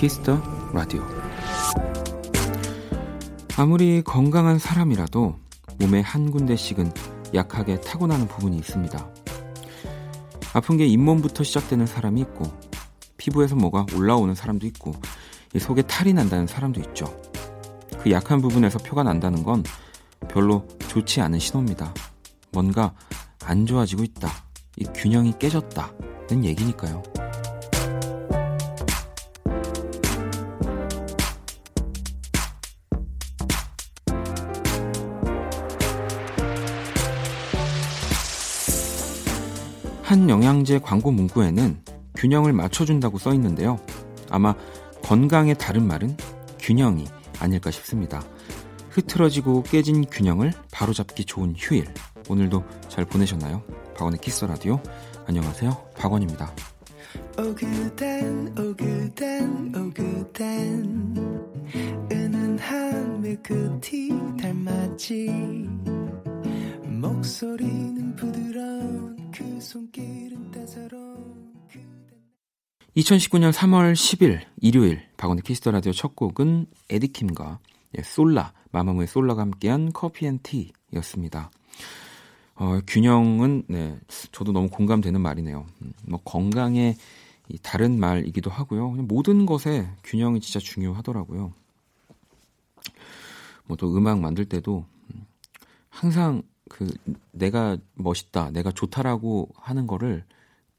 키스 더 라디오. 아무리 건강한 사람이라도 몸에 한 군데씩은 약하게 타고나는 부분이 있습니다. 아픈 게 잇몸부터 시작되는 사람이 있고, 피부에서 뭐가 올라오는 사람도 있고, 속에 탈이 난다는 사람도 있죠. 그 약한 부분에서 표가 난다는 건 별로 좋지 않은 신호입니다. 뭔가 안 좋아지고 있다. 이 균형이 깨졌다는 얘기니까요. 영양제 광고 문구에는 균형을 맞춰준다고 써 있는데요. 아마 건강의 다른 말은 균형이 아닐까 싶습니다. 흐트러지고 깨진 균형을 바로잡기 좋은 휴일. 오늘도 잘 보내셨나요? 박원의 키스 라디오. 안녕하세요. 박원입니다. 오그댄 오그댄 오그댄 은은한 밀크티 닮았지 목소리는 부드 2019년 3월 10일 일요일 박원의 키스 더 라디오 첫 곡은 에디킴과 예, 솔라 마마무의 솔라가 함께한 Coffee and Tea였습니다. 어, 균형은 네 저도 너무 공감되는 말이네요. 음, 뭐 건강의 다른 말이기도 하고요. 모든 것에 균형이 진짜 중요하더라고요. 뭐 또 음악 만들 때도 음, 항상 그 내가 멋있다, 내가 좋다라고 하는 거를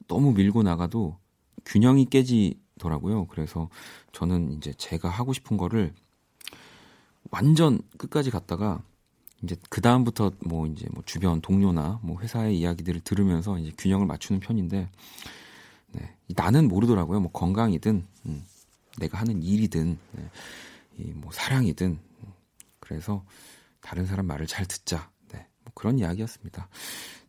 너무 밀고 나가도 균형이 깨지더라고요. 그래서 저는 이제 제가 하고 싶은 거를 완전 끝까지 갔다가 이제 그 다음부터 뭐 이제 뭐 주변 동료나 뭐 회사의 이야기들을 들으면서 이제 균형을 맞추는 편인데 네. 나는 모르더라고요. 뭐 건강이든 음, 내가 하는 일이든 네. 이뭐 사랑이든 그래서 다른 사람 말을 잘 듣자. 네. 뭐 그런 이야기였습니다.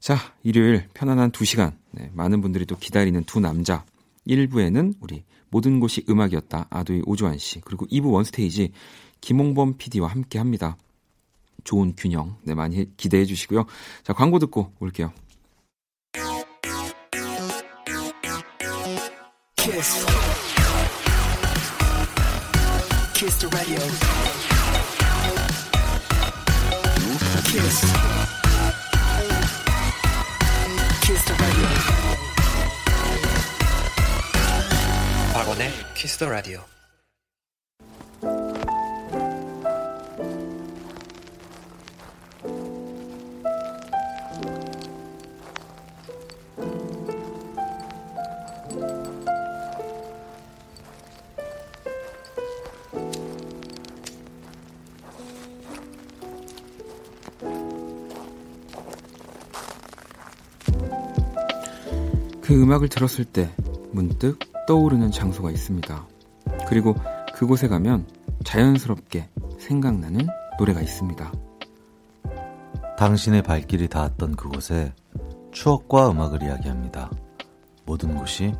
자, 일요일 편안한 2시간. 네. 많은 분들이 또 기다리는 두 남자. 1부에는 우리 모든 곳이 음악이었다. 아도이 오주환 씨. 그리고 2부 원스테이지 김홍범 PD와 함께 합니다. 좋은 균형. 네, 많이 기대해 주시고요. 자, 광고 듣고 올게요. 키스. 키스 박원의 키스 더 라디오. 그 음악을 들었을 때 문득 떠오르는 장소가 있습니다. 그리고 그곳에 가면 자연스럽게 생각나는 노래가 있습니다. 당신의 발길이 닿았던 그곳에 추억과 음악을 이야기합니다. 모든 곳이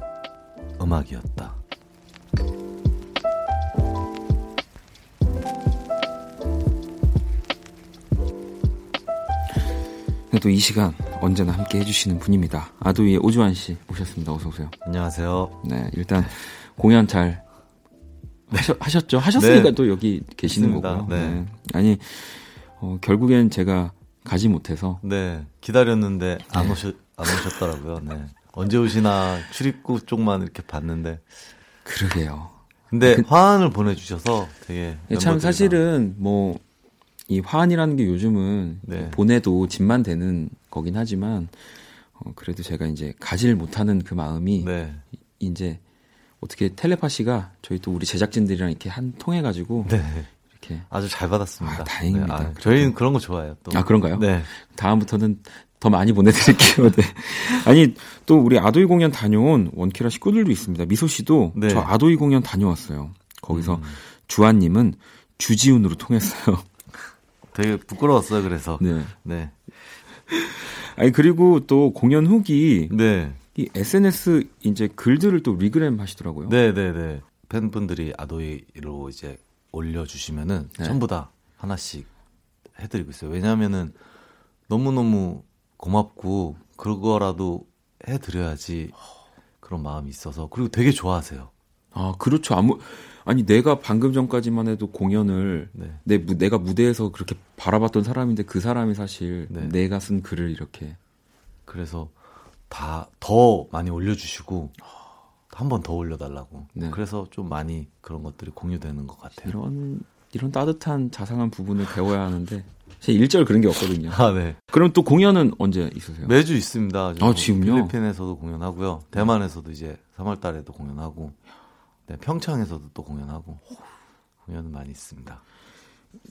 음악이었다. 또이 시간 언제나 함께 해주시는 분입니다. 아도이의 오주환 씨 모셨습니다. 어서 오세요. 안녕하세요. 네, 일단 공연 잘 하셨, 하셨 죠? 하셨으니까 네. 또 여기 계시는 맞습니다. 거고요. 네. 네. 아니 어, 결국엔 제가 가지 못해서 네 기다렸는데 안 네. 오셨 안 오셨더라고요. 네. 언제 오시나 출입구 쪽만 이렇게 봤는데 그러게요. 근데 그, 화환을 보내주셔서 되게 네, 참 사실은 뭐 이 화환이라는 게 요즘은 네. 보내도 집만 되는 거긴 하지만 어, 그래도 제가 이제 가지를 못하는 그 마음이 네. 이제 어떻게 텔레파시가 저희 또 우리 제작진들이랑 이렇게 한 통해 가지고 네. 이렇게 아주 잘 받았습니다. 아, 다행입니다. 네, 아, 저희는 그런 거 좋아해요. 또. 아 그런가요? 네. 다음부터는 더 많이 보내드릴게요. 네. 아니 또 우리 아도이 공연 다녀온 원키라 식구들도 있습니다. 미소 씨도 네. 저 아도이 공연 다녀왔어요. 거기서 음. 주한님은 주지훈으로 통했어요. 되게 부끄러웠어요. 그래서. 네. 네. 아니 그리고 또 공연 후기 네. 이 SNS 이제 글들을 또 리그램 하시더라고요. 네, 네, 네. 팬분들이 아도이로 이제 올려 주시면은 네. 전부 다 하나씩 해 드리고 있어요. 왜냐면은 너무 너무 고맙고 그거라도 해드려야지 그런 마음이 있어서 그리고 되게 좋아하세요. 아 그렇죠. 아무 아니 내가 방금 전까지만 해도 공연을 네. 내 내가 무대에서 그렇게 바라봤던 사람인데 그 사람이 사실 네. 내가 쓴 글을 이렇게 그래서 다 더 많이 올려주시고 한 번 더 올려달라고. 네. 그래서 좀 많이 그런 것들이 공유되는 것 같아요. 이런 이런 따뜻한 자상한 부분을 배워야 하는데 제 일절 그런 게 없거든요. 아, 네. 그럼 또 공연은 언제 있으세요? 매주 있습니다. 아, 지금요? 필리핀에서도 공연하고요. 대만에서도 이제 3월 달에도 공연하고 네, 평창에서도 또 공연하고 공연은 많이 있습니다.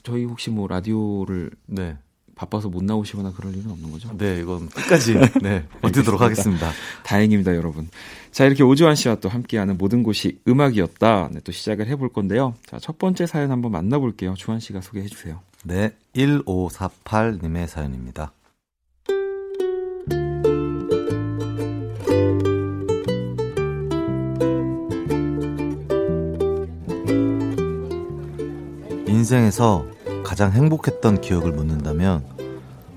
저희 혹시 뭐 라디오를 네. 바빠서 못 나오시거나 그럴 일은 없는 거죠? 네, 이건 끝까지 네, 버티도록 하겠습니다. 다행입니다, 여러분. 자, 이렇게 오주환 씨와 또 함께하는 모든 곳이 음악이었다. 네, 또 시작을 해볼 건데요. 자, 첫 번째 사연 한번 만나볼게요. 주환 씨가 소개해 주세요. 네, 1548님의 사연입니다. 인생에서 가장 행복했던 기억을 묻는다면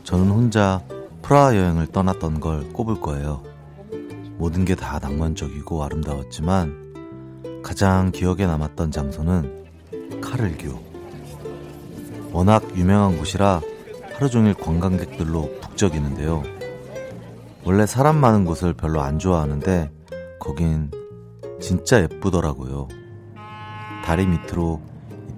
저는 혼자 프라하 여행을 떠났던 걸 꼽을 거예요. 모든 게 다 낭만적이고 아름다웠지만 가장 기억에 남았던 장소는 카를교. 워낙 유명한 곳이라 하루 종일 관광객들로 북적이는데요. 원래 사람 많은 곳을 별로 안 좋아하는데 거긴 진짜 예쁘더라고요. 다리 밑으로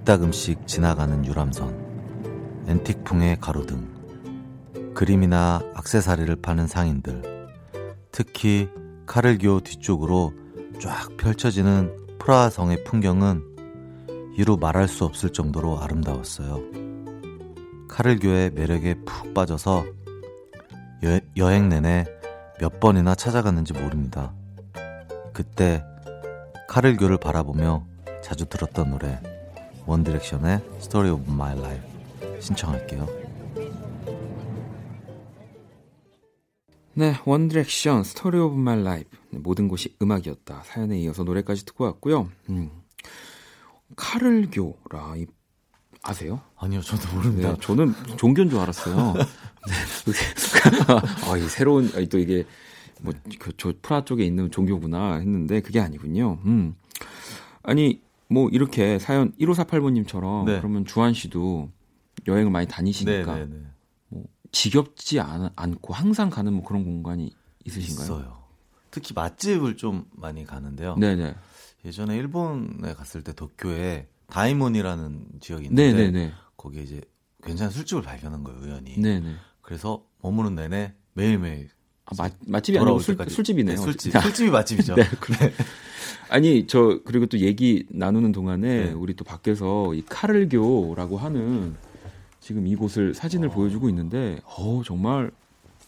이따금씩 지나가는 유람선, 앤틱풍의 가로등, 그림이나 악세사리를 파는 상인들, 특히 카를교 뒤쪽으로 쫙 펼쳐지는 프라하 성의 풍경은 이루 말할 수 없을 정도로 아름다웠어요. 카를교의 매력에 푹 빠져서 여, 여행 내내 몇 번이나 찾아갔는지 모릅니다. 그때 카를교를 바라보며 자주 들었던 노래 원디렉션의 Story of My Life 신청할게요. 네, 원디렉션 Story of My Life 모든 곳이 음악이었다. 사연에 이어서 노래까지 듣고 왔고요. 음. 카를교라 이 아세요? 아니요, 저도 모릅니다. 네, 저는 종교인 줄 알았어요. 네. 아, 이 새로운 또 이게 뭐저 프라 쪽에 있는 종교구나 했는데 그게 아니군요. 음. 아니 뭐 이렇게 사연 1548번님처럼 네. 그러면 주한 씨도 여행을 많이 다니시니까 네, 네, 네. 뭐 지겹지 않, 않고 항상 가는 뭐 그런 공간이 있으신가요? 있어요. 특히 맛집을 좀 많이 가는데요. 네네. 예전에 일본에 갔을 때 도쿄에 다이몬이라는 지역이 있는데 네네네. 거기에 이제 괜찮은 술집을 발견한 거예요 우연히. 네네. 그래서 머무는 내내 매일매일 아, 맛, 맛집이 아니고 술, 술집이네요. 네, 술집. 술집이 맛집이죠. 네, 네. 아니, 저, 그리고 또 얘기 나누는 동안에 네. 우리 또 밖에서 이 카를교라고 하는 지금 이곳을 사진을 어. 보여주고 있는데, 어 정말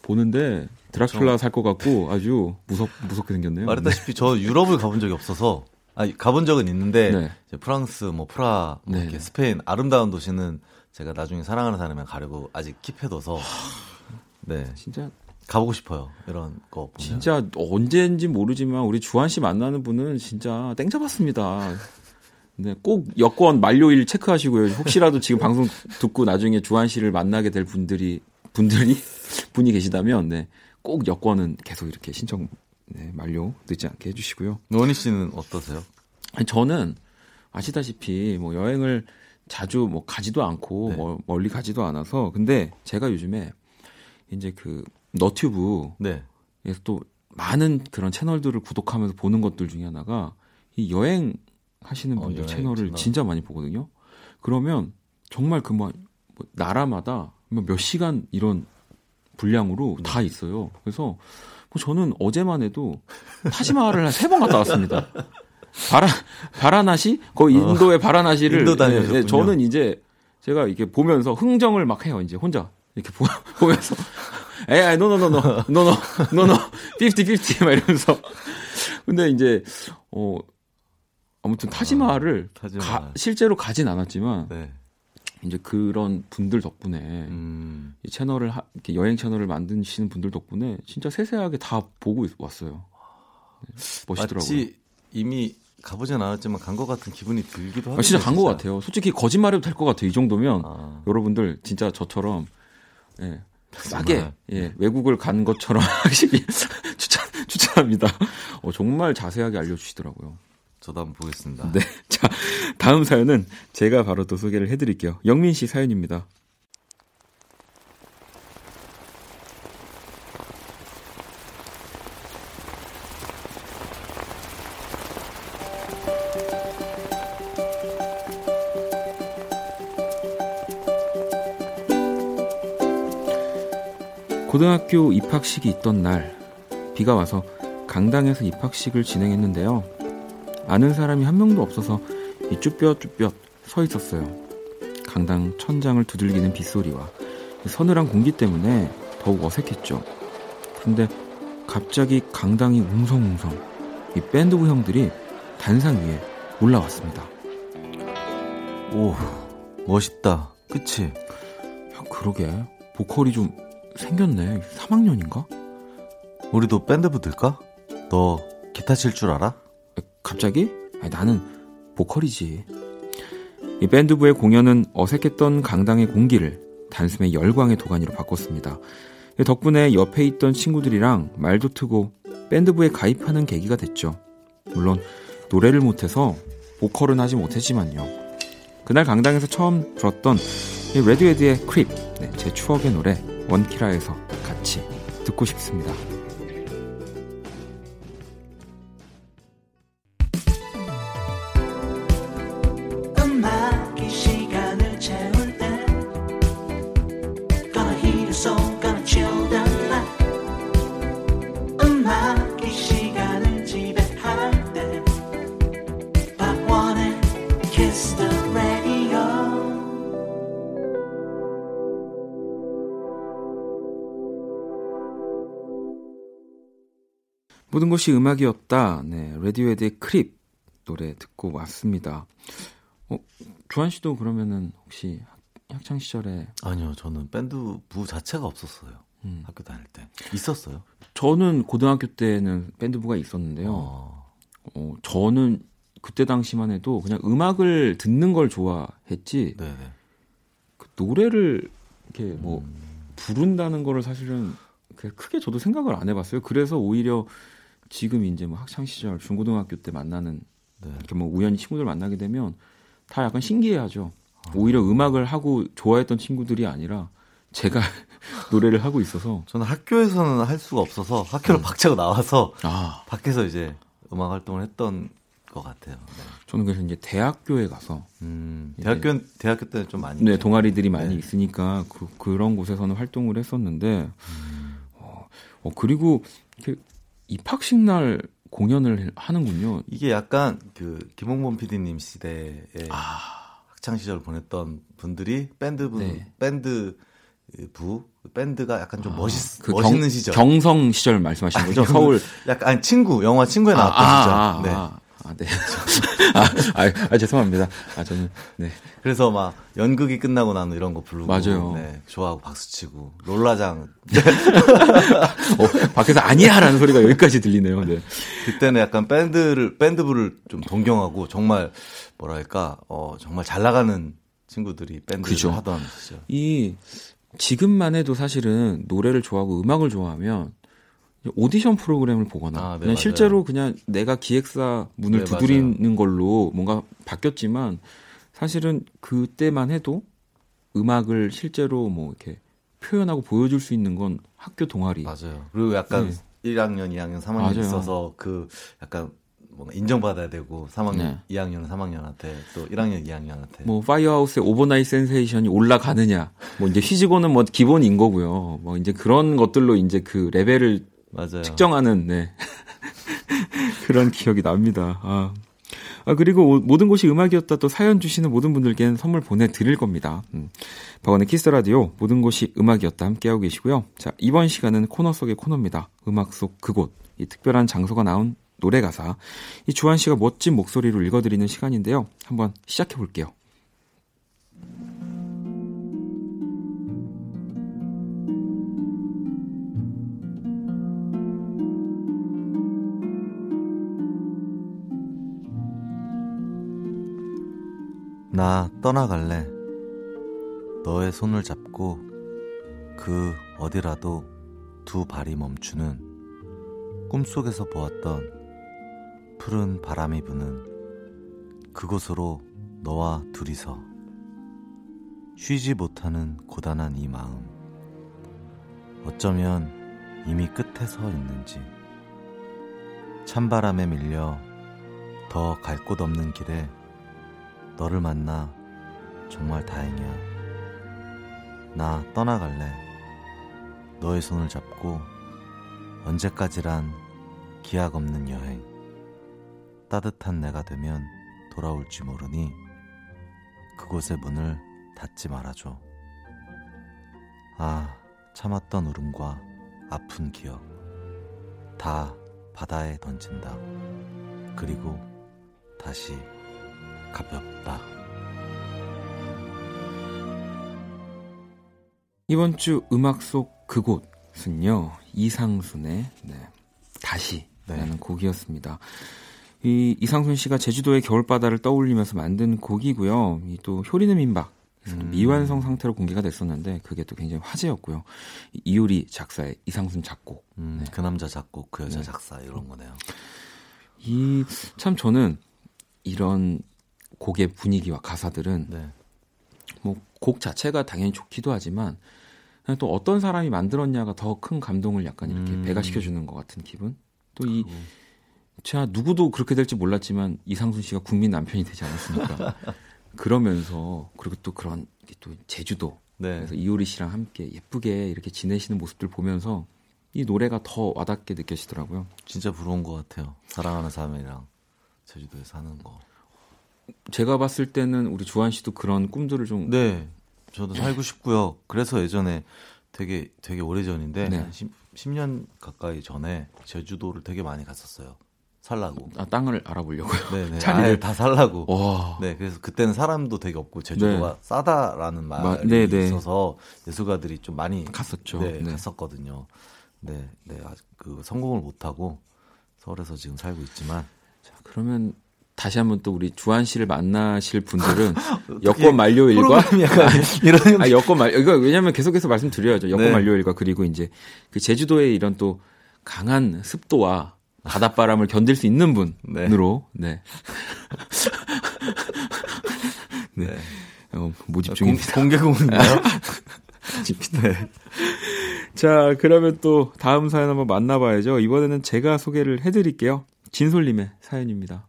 보는데 드라큘라 살 것 같고 아주 무섭, 무섭게 생겼네요. 말했다시피 저 유럽을 가본 적이 없어서, 아 가본 적은 있는데, 네. 프랑스, 뭐, 프라, 뭐 네. 이렇게 스페인, 아름다운 도시는 제가 나중에 사랑하는 사람이랑 가려고 아직 킵해둬서, 네. 진짜 가보고 싶어요. 이런 거 보면. 진짜 언제인지 모르지만 우리 주한 씨 만나는 분은 진짜 땡 잡았습니다. 네, 꼭 여권 만료일 체크하시고요. 혹시라도 지금 방송 듣고 나중에 주한 씨를 만나게 될 분들이 분들이 분이 계시다면 네, 꼭 여권은 계속 이렇게 신청 네, 만료 늦지 않게 해주시고요. 노원희 씨는 어떠세요? 저는 아시다시피 뭐 여행을 자주 뭐 가지도 않고 네. 뭐 멀리 가지도 않아서 근데 제가 요즘에 이제 그 너튜브 네. 에서 또 많은 그런 채널들을 구독하면서 보는 것들 중에 하나가 이 여행 하시는 어, 분들 어, 채널을 채널. 진짜 많이 보거든요. 그러면 정말 그뭐 뭐 나라마다 뭐몇 시간 이런 분량으로 네. 다 있어요. 그래서 뭐 저는 어제만 해도 타지마할을 한세번 갔다 왔습니다. 바라 바라나시 거기 어. 인도의 바라나시를 인도 네, 네, 저는 이제 제가 이렇게 보면서 흥정을 막 해요. 이제 혼자 이렇게 보, 보면서 에이, 노노노노, 노노, 노노, 피프티, 피프티, 막 이러면서. 근데 이제, 어, 아무튼 타지마할을 아, 가, 실제로 가진 않았지만, 네. 이제 그런 분들 덕분에, 음. 이 채널을, 하, 이렇게 여행 채널을 만드시는 분들 덕분에 진짜 세세하게 다 보고 왔어요. 네, 멋있더라고요. 마치 이미 가보진 않았지만 간 것 같은 기분이 들기도 하고. 아, 진짜 간 것 같아요. 솔직히 거짓말해도 될 것 같아요. 이 정도면 아. 여러분들 진짜 저처럼 예, 싸게 예, 외국을 간 것처럼 하시기 추천 감사합니다. 어, 정말 자세하게 알려주시더라고요. 저도 한번 보겠습니다. 네. 자, 다음 사연은 제가 바로 또 소개를 해드릴게요. 영민 씨 사연입니다. 고등학교 입학식이 있던 날 비가 와서 강당에서 입학식을 진행했는데요. 아는 사람이 한 명도 없어서 쭈뼛쭈뼛 서 있었어요. 강당 천장을 두들기는 빗소리와 서늘한 공기 때문에 더욱 어색했죠. 그런데 갑자기 강당이 웅성웅성 이 밴드부 형들이 단상 위에 올라왔습니다. 오, 멋있다. 그치? 야, 그러게. 보컬이 좀 생겼네. 3학년인가? 우리도 밴드부 들까? 너 기타 칠 줄 알아? 갑자기? 아니, 나는 보컬이지. 이 밴드부의 공연은 어색했던 강당의 공기를 단숨에 열광의 도가니로 바꿨습니다. 덕분에 옆에 있던 친구들이랑 말도 트고 밴드부에 가입하는 계기가 됐죠. 물론 노래를 못해서 보컬은 하지 못했지만요. 그날 강당에서 처음 들었던 라디오헤드의 Creep, 네, 제 추억의 노래 원키라에서 같이 듣고 싶습니다. 모든 곳이 음악이었다. 네, 라디오헤드의 Creep 노래 듣고 왔습니다. 어, 주한 씨도 그러면은 혹시 학창 시절에 아니요, 저는 밴드부 자체가 없었어요. 음. 학교 다닐 때 있었어요. 저는 고등학교 때는 밴드부가 있었는데요. 어. 어, 저는 그때 당시만 해도 그냥 음악을 듣는 걸 좋아했지. 네네. 그 노래를 이렇게 뭐 음. 부른다는 거를 사실은 크게 저도 생각을 안 해봤어요. 그래서 오히려 지금 이제 뭐 학창 시절 중고등학교 때 만나는 네. 이렇게 뭐 우연히 친구들 만나게 되면 다 약간 신기해하죠. 아. 오히려 음악을 하고 좋아했던 친구들이 아니라 제가 노래를 하고 있어서 저는 학교에서는 할 수가 없어서 학교를 네. 박차고 나와서 아. 밖에서 이제 음악 활동을 했던 것 같아요. 네. 저는 그래서 이제 대학교에 가서 음, 대학교 대학교 때는 좀 많이 네 동아리들이 많이 네. 있으니까 그, 그런 곳에서는 활동을 했었는데 음. 어, 어, 그리고 이렇게 입학식 날 공연을 하는군요. 이게 약간 그 김홍범 PD님 시대에 아. 학창 시절 보냈던 분들이 밴드 분 네. 밴드 부 밴드가 약간 좀 아, 멋있 그 멋있는 경, 시절 경성 시절 말씀하시는 거죠? 서울 약간 아니 친구 영화 친구에 나왔던 아, 시절. 아, 네. 아, 아, 네. 아, 아, 아, 죄송합니다. 아, 저는, 네. 그래서 막, 연극이 끝나고 나는 이런 거 부르고. 맞아요. 네. 좋아하고 박수치고. 롤라장. 어, 밖에서 아니야! 라는 소리가 여기까지 들리네요. 네. 그때는 약간 밴드를, 밴드부를 좀 동경하고, 정말, 뭐랄까, 어, 정말 잘 나가는 친구들이 밴드를 그죠. 하던 시절. 이, 지금만 해도 사실은 노래를 좋아하고 음악을 좋아하면 오디션 프로그램을 보거나 아, 네, 그냥 맞아요. 실제로 그냥 내가 기획사 문을 네, 두드리는 맞아요. 걸로 뭔가 바뀌었지만 사실은 그때만 해도 음악을 실제로 뭐 이렇게 표현하고 보여줄 수 있는 건 학교 동아리. 맞아요. 그리고 약간 네. 1학년, 2학년, 3학년 맞아요. 있어서 그 약간 뭔가 인정받아야 되고 3학년, 네. 2학년, 3학년한테 또 1학년, 2학년한테 뭐 파이어하우스의 오버나잇 센세이션이 올라가느냐, 뭐 이제 She's Gone은 뭐 기본인 거고요. 뭐 이제 그런 것들로 이제 그 레벨을 맞아요. 측정하는 네. 그런 기억이 납니다. 아. 아, 그리고 모든 곳이 음악이었다 또 사연 주시는 모든 분들께는 선물 보내드릴 겁니다. 음. 박원의 키스 라디오 모든 곳이 음악이었다 함께하고 계시고요. 자, 이번 시간은 코너 속의 코너입니다. 음악 속 그곳. 이 특별한 장소가 나온 노래 가사. 이 주한 씨가 멋진 목소리로 읽어드리는 시간인데요. 한번 시작해 볼게요. 나 떠나갈래. 너의 손을 잡고 그 어디라도 두 발이 멈추는 꿈속에서 보았던 푸른 바람이 부는 그곳으로 너와 둘이서 쉬지 못하는 고단한 이 마음 어쩌면 이미 끝에 서 있는지 찬바람에 밀려 더 갈 곳 없는 길에 너를 만나 정말 다행이야. 나 떠나갈래. 너의 손을 잡고 언제까지란 기약 없는 여행. 따뜻한 내가 되면 돌아올지 모르니 그곳의 문을 닫지 말아줘. 아, 참았던 울음과 아픈 기억. 다 바다에 던진다. 그리고 다시 가볍다. 이번 주 음악 속 그곳은요 이상순의 네, 다시라는 네. 곡이었습니다. 이 이상순 씨가 제주도의 겨울바다를 떠올리면서 만든 곡이고요. 이 또 효리는 민박 음. 미완성 상태로 공개가 됐었는데 그게 또 굉장히 화제였고요. 이효리 작사의 이상순 작곡. 음, 네. 그 남자 작곡, 그 여자 네. 작사 이런 거네요. 이 참 저는 이런 곡의 분위기와 가사들은 네. 뭐곡 자체가 당연히 좋기도 하지만 또 어떤 사람이 만들었냐가 더 큰 감동을 약간 이렇게 음. 배가시켜 주는 것 같은 기분. 또이 제가 누구도 그렇게 될지 몰랐지만 이상순 씨가 국민 남편이 되지 않았습니까? 그러면서 그리고 또 그런 또 제주도 네. 그래서 이효리 씨랑 함께 예쁘게 이렇게 지내시는 모습들 보면서 이 노래가 더 와닿게 느껴지더라고요. 진짜 부러운 것 같아요. 사랑하는 사람이랑 제주도에 사는 거. 제가 봤을 때는 우리 주한 씨도 그런 꿈들을 좀 네. 저도 살고 싶고요. 그래서 예전에 되게 되게 오래전인데 네. 10, 10 년 가까이 전에 제주도를 되게 많이 갔었어요. 살라고. 아, 땅을 알아보려고요. 네네. 자리를 다 살라고. 와. 네, 그래서 그때는 사람도 되게 없고 제주도가 네. 싸다라는 말이 마, 있어서 예술가들이 좀 많이 갔었죠. 네, 네. 갔었거든요. 네, 네, 아직 그 성공을 못 하고 서울에서 지금 살고 있지만. 자, 그러면 다시 한번 또 우리 주한 씨를 만나실 분들은 여권 만료일과 이런 아 여권 만 이거 왜냐면 계속해서 말씀드려야죠. 여권 네. 만료일과 그리고 이제 그 제주도의 이런 또 강한 습도와 바닷바람을 견딜 수 있는 분으로 네. 네. 네. 어, 모집 중입니다. 공, 개공인가요? 네. 자, 그러면 또 다음 사연 한번 만나봐야죠. 이번에는 제가 소개를 해드릴게요. 진솔님의 사연입니다.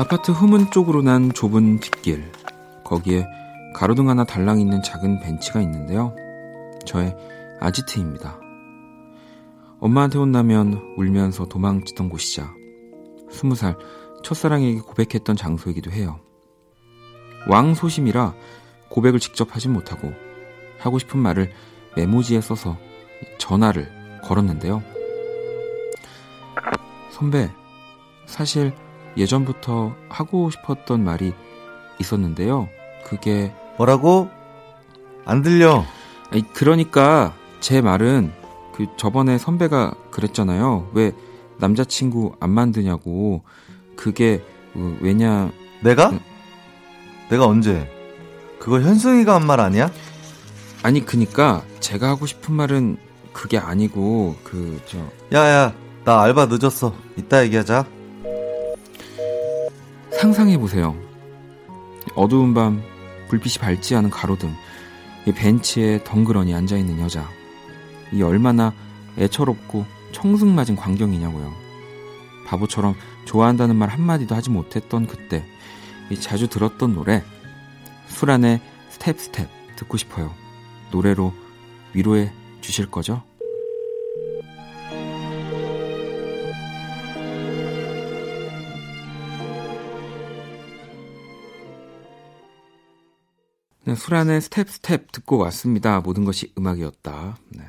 아파트 후문 쪽으로 난 좁은 뒷길. 거기에 가로등 하나 달랑 있는 작은 벤치가 있는데요. 저의 아지트입니다. 엄마한테 혼나면 울면서 도망치던 곳이자 스무 살 첫사랑에게 고백했던 장소이기도 해요. 왕소심이라 고백을 직접 하진 못하고 하고 싶은 말을 메모지에 써서 전화를 걸었는데요. 선배, 사실 예전부터 하고 싶었던 말이 있었는데요. 그게 뭐라고? 안 들려. 아니, 그러니까 제 말은 그 저번에 선배가 그랬잖아요. 왜 남자친구 안 만드냐고. 그게 그 왜냐 내가? 그, 내가 언제? 그거 현승이가 한 말 아니야? 아니 그니까 제가 하고 싶은 말은 그게 아니고 그 저 야야 나 알바 늦었어. 이따 얘기하자. 상상해보세요. 어두운 밤, 불빛이 밝지 않은 가로등, 이 벤치에 덩그러니 앉아있는 여자. 이 얼마나 애처롭고 청승맞은 광경이냐고요. 바보처럼 좋아한다는 말 한마디도 하지 못했던 그때, 이 자주 들었던 노래, 술 안에 Step Step 듣고 싶어요. 노래로 위로해 주실 거죠? 수란의 Step Step 듣고 왔습니다. 모든 곳이 음악이었다. 네.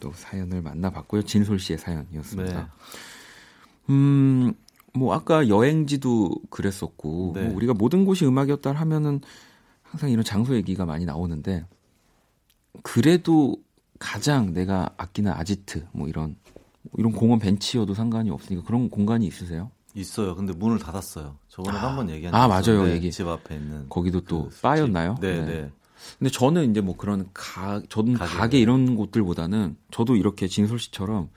또 사연을 만나봤고요. 진솔 씨의 사연이었습니다. 네. 음, 뭐 아까 여행지도 그랬었고 네. 뭐 우리가 모든 곳이 음악이었다 하면은 항상 이런 장소 얘기가 많이 나오는데 그래도 가장 내가 아끼는 아지트 뭐 이런 이런 공원 벤치여도 상관이 없으니까 그런 공간이 있으세요? 있어요. 근데 문을 닫았어요. 저번에 아, 한번 얘기한 아 맞아요. 얘기 집 앞에 있는 거기도 또 그 바였나요? 네, 네, 네. 근데 저는 이제 뭐 그런 가 저는 가게, 가게 이런 곳들보다는 저도 이렇게 진솔 씨처럼